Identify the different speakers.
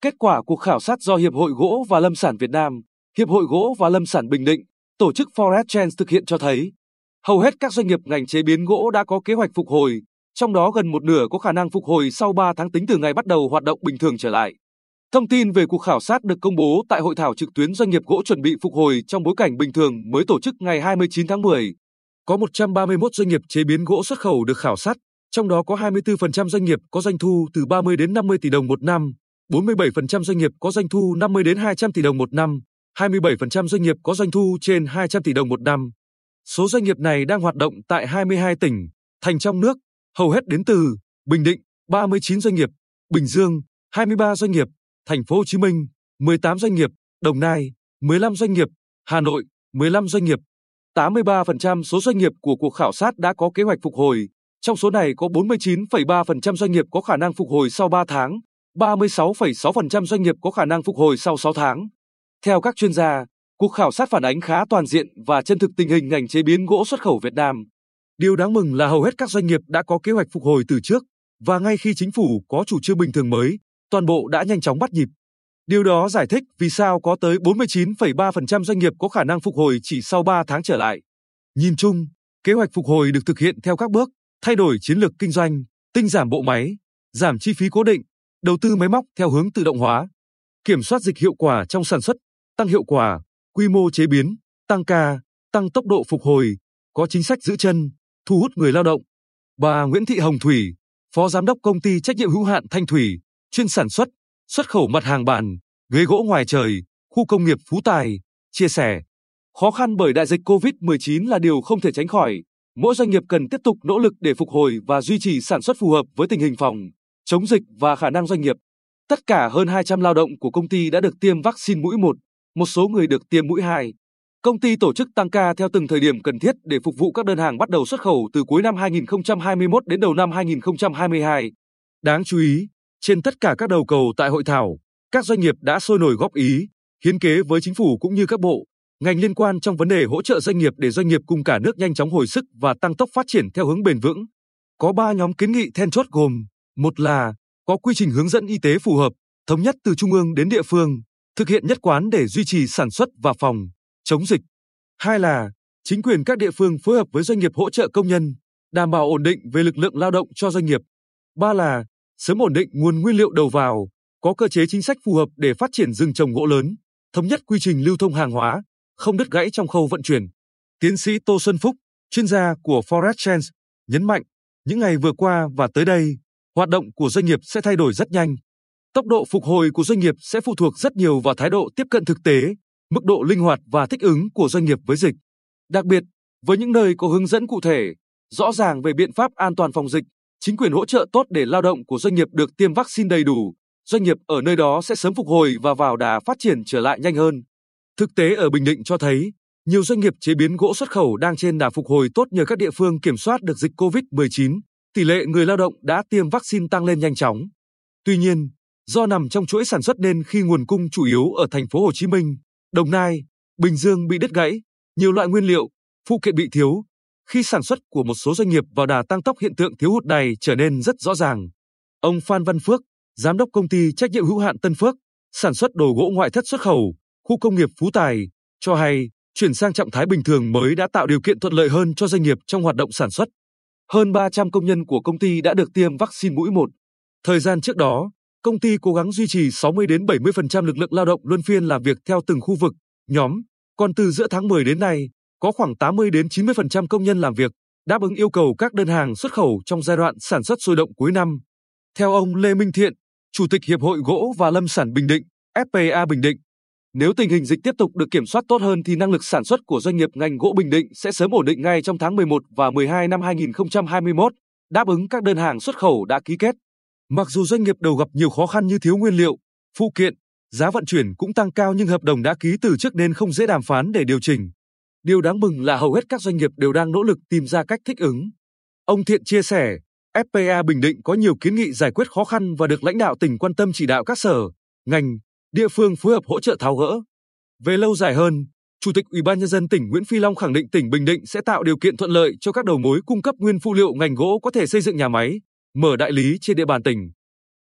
Speaker 1: kết quả cuộc khảo sát do Hiệp hội Gỗ và Lâm sản Việt Nam, Hiệp hội Gỗ và Lâm sản Bình Định, tổ chức Forest Trends thực hiện cho thấy, hầu hết các doanh nghiệp ngành chế biến gỗ đã có kế hoạch phục hồi, trong đó gần một nửa có khả năng phục hồi sau 3 tháng tính từ ngày bắt đầu hoạt động bình thường trở lại. Thông tin về cuộc khảo sát được công bố tại hội thảo trực tuyến doanh nghiệp gỗ chuẩn bị phục hồi trong bối cảnh bình thường mới tổ chức ngày 29 tháng 10. Có 131 doanh nghiệp chế biến gỗ xuất khẩu được khảo sát, trong đó có 24% doanh nghiệp có doanh thu từ 30 đến 50 tỷ đồng một năm, 47% doanh nghiệp có doanh thu 50 đến 200 tỷ đồng một năm, 27% doanh nghiệp có doanh thu trên 200 tỷ đồng một năm. Số doanh nghiệp này đang hoạt động tại 22 tỉnh, thành trong nước, hầu hết đến từ Bình Định, 39 doanh nghiệp, Bình Dương, 23 doanh nghiệp, Thành phố Hồ Chí Minh, 18 doanh nghiệp, Đồng Nai, 15 doanh nghiệp, Hà Nội, 15 doanh nghiệp. 83% số doanh nghiệp của cuộc khảo sát đã có kế hoạch phục hồi, trong số này có 49,3% doanh nghiệp có khả năng phục hồi sau 3 tháng, 36,6% doanh nghiệp có khả năng phục hồi sau 6 tháng. Theo các chuyên gia, cuộc khảo sát phản ánh khá toàn diện và chân thực tình hình ngành chế biến gỗ xuất khẩu Việt Nam. Điều đáng mừng là hầu hết các doanh nghiệp đã có kế hoạch phục hồi từ trước và ngay khi chính phủ có chủ trương bình thường mới, toàn bộ đã nhanh chóng bắt nhịp. Điều đó giải thích vì sao có tới 49,3% doanh nghiệp có khả năng phục hồi chỉ sau 3 tháng trở lại. Nhìn chung, kế hoạch phục hồi được thực hiện theo các bước, thay đổi chiến lược kinh doanh, tinh giảm bộ máy, giảm chi phí cố định, đầu tư máy móc theo hướng tự động hóa, kiểm soát dịch hiệu quả trong sản xuất, tăng hiệu quả, quy mô chế biến, tăng ca, tăng tốc độ phục hồi, có chính sách giữ chân, thu hút người lao động. Bà Nguyễn Thị Hồng Thủy, Phó Giám đốc Công ty Trách nhiệm hữu hạn Thanh Thủy, chuyên sản xuất, xuất khẩu mặt hàng bàn, ghế gỗ ngoài trời, khu công nghiệp Phú Tài, chia sẻ. Khó khăn bởi đại dịch COVID-19 là điều không thể tránh khỏi. Mỗi doanh nghiệp cần tiếp tục nỗ lực để phục hồi và duy trì sản xuất phù hợp với tình hình phòng, chống dịch và khả năng doanh nghiệp. Tất cả hơn 200 lao động của công ty đã được tiêm vaccine mũi 1, một số người được tiêm mũi 2. Công ty tổ chức tăng ca theo từng thời điểm cần thiết để phục vụ các đơn hàng bắt đầu xuất khẩu từ cuối năm 2021 đến đầu năm 2022. Đáng chú ý, trên tất cả các đầu cầu tại hội thảo, các doanh nghiệp đã sôi nổi góp ý, hiến kế với chính phủ cũng như các bộ, ngành liên quan trong vấn đề hỗ trợ doanh nghiệp để doanh nghiệp cùng cả nước nhanh chóng hồi sức và tăng tốc phát triển theo hướng bền vững. Có 3 nhóm kiến nghị then chốt gồm: một là có quy trình hướng dẫn y tế phù hợp, thống nhất từ trung ương đến địa phương, thực hiện nhất quán để duy trì sản xuất và phòng chống dịch. Hai là chính quyền các địa phương phối hợp với doanh nghiệp hỗ trợ công nhân, đảm bảo ổn định về lực lượng lao động cho doanh nghiệp. Ba là sớm ổn định nguồn nguyên liệu đầu vào, có cơ chế chính sách phù hợp để phát triển rừng trồng gỗ lớn, thống nhất quy trình lưu thông hàng hóa, không đứt gãy trong khâu vận chuyển. Tiến sĩ Tô Xuân Phúc, chuyên gia của Forest Trends, nhấn mạnh, những ngày vừa qua và tới đây, hoạt động của doanh nghiệp sẽ thay đổi rất nhanh. Tốc độ phục hồi của doanh nghiệp sẽ phụ thuộc rất nhiều vào thái độ tiếp cận thực tế, mức độ linh hoạt và thích ứng của doanh nghiệp với dịch. Đặc biệt, với những nơi có hướng dẫn cụ thể, rõ ràng về biện pháp an toàn phòng dịch, chính quyền hỗ trợ tốt để lao động của doanh nghiệp được tiêm vaccine đầy đủ, doanh nghiệp ở nơi đó sẽ sớm phục hồi và vào đà phát triển trở lại nhanh hơn. Thực tế ở Bình Định cho thấy, nhiều doanh nghiệp chế biến gỗ xuất khẩu đang trên đà phục hồi tốt nhờ các địa phương kiểm soát được dịch COVID-19, tỷ lệ người lao động đã tiêm vaccine tăng lên nhanh chóng. Tuy nhiên, do nằm trong chuỗi sản xuất nên khi nguồn cung chủ yếu ở thành phố Hồ Chí Minh, Đồng Nai, Bình Dương bị đứt gãy, nhiều loại nguyên liệu, phụ kiện bị thiếu, khi sản xuất của một số doanh nghiệp vào đà tăng tốc hiện tượng thiếu hụt này trở nên rất rõ ràng. Ông Phan Văn Phước, giám đốc công ty trách nhiệm hữu hạn Tân Phước, sản xuất đồ gỗ ngoại thất xuất khẩu, khu công nghiệp Phú Tài, cho hay chuyển sang trạng thái bình thường mới đã tạo điều kiện thuận lợi hơn cho doanh nghiệp trong hoạt động sản xuất. Hơn 300 công nhân của công ty đã được tiêm vaccine mũi 1. Thời gian trước đó, công ty cố gắng duy trì 60 đến 70% lực lượng lao động luân phiên làm việc theo từng khu vực, nhóm, còn từ giữa tháng 10 đến nay, có khoảng 80 đến 90% công nhân làm việc, đáp ứng yêu cầu các đơn hàng xuất khẩu trong giai đoạn sản xuất sôi động cuối năm. Theo ông Lê Minh Thiện, Chủ tịch Hiệp hội Gỗ và Lâm sản Bình Định, FPA Bình Định, nếu tình hình dịch tiếp tục được kiểm soát tốt hơn thì năng lực sản xuất của doanh nghiệp ngành gỗ Bình Định sẽ sớm ổn định ngay trong tháng 11 và 12 năm 2021, đáp ứng các đơn hàng xuất khẩu đã ký kết. Mặc dù doanh nghiệp đầu gặp nhiều khó khăn như thiếu nguyên liệu, phụ kiện, giá vận chuyển cũng tăng cao nhưng hợp đồng đã ký từ trước nên không dễ đàm phán để điều chỉnh. Điều đáng mừng là hầu hết các doanh nghiệp đều đang nỗ lực tìm ra cách thích ứng. Ông Thiện chia sẻ, FPA Bình Định có nhiều kiến nghị giải quyết khó khăn và được lãnh đạo tỉnh quan tâm chỉ đạo các sở, ngành, địa phương phối hợp hỗ trợ tháo gỡ. Về lâu dài hơn, Chủ tịch Ủy ban nhân dân tỉnh Nguyễn Phi Long khẳng định tỉnh Bình Định sẽ tạo điều kiện thuận lợi cho các đầu mối cung cấp nguyên phụ liệu ngành gỗ có thể xây dựng nhà máy, mở đại lý trên địa bàn tỉnh.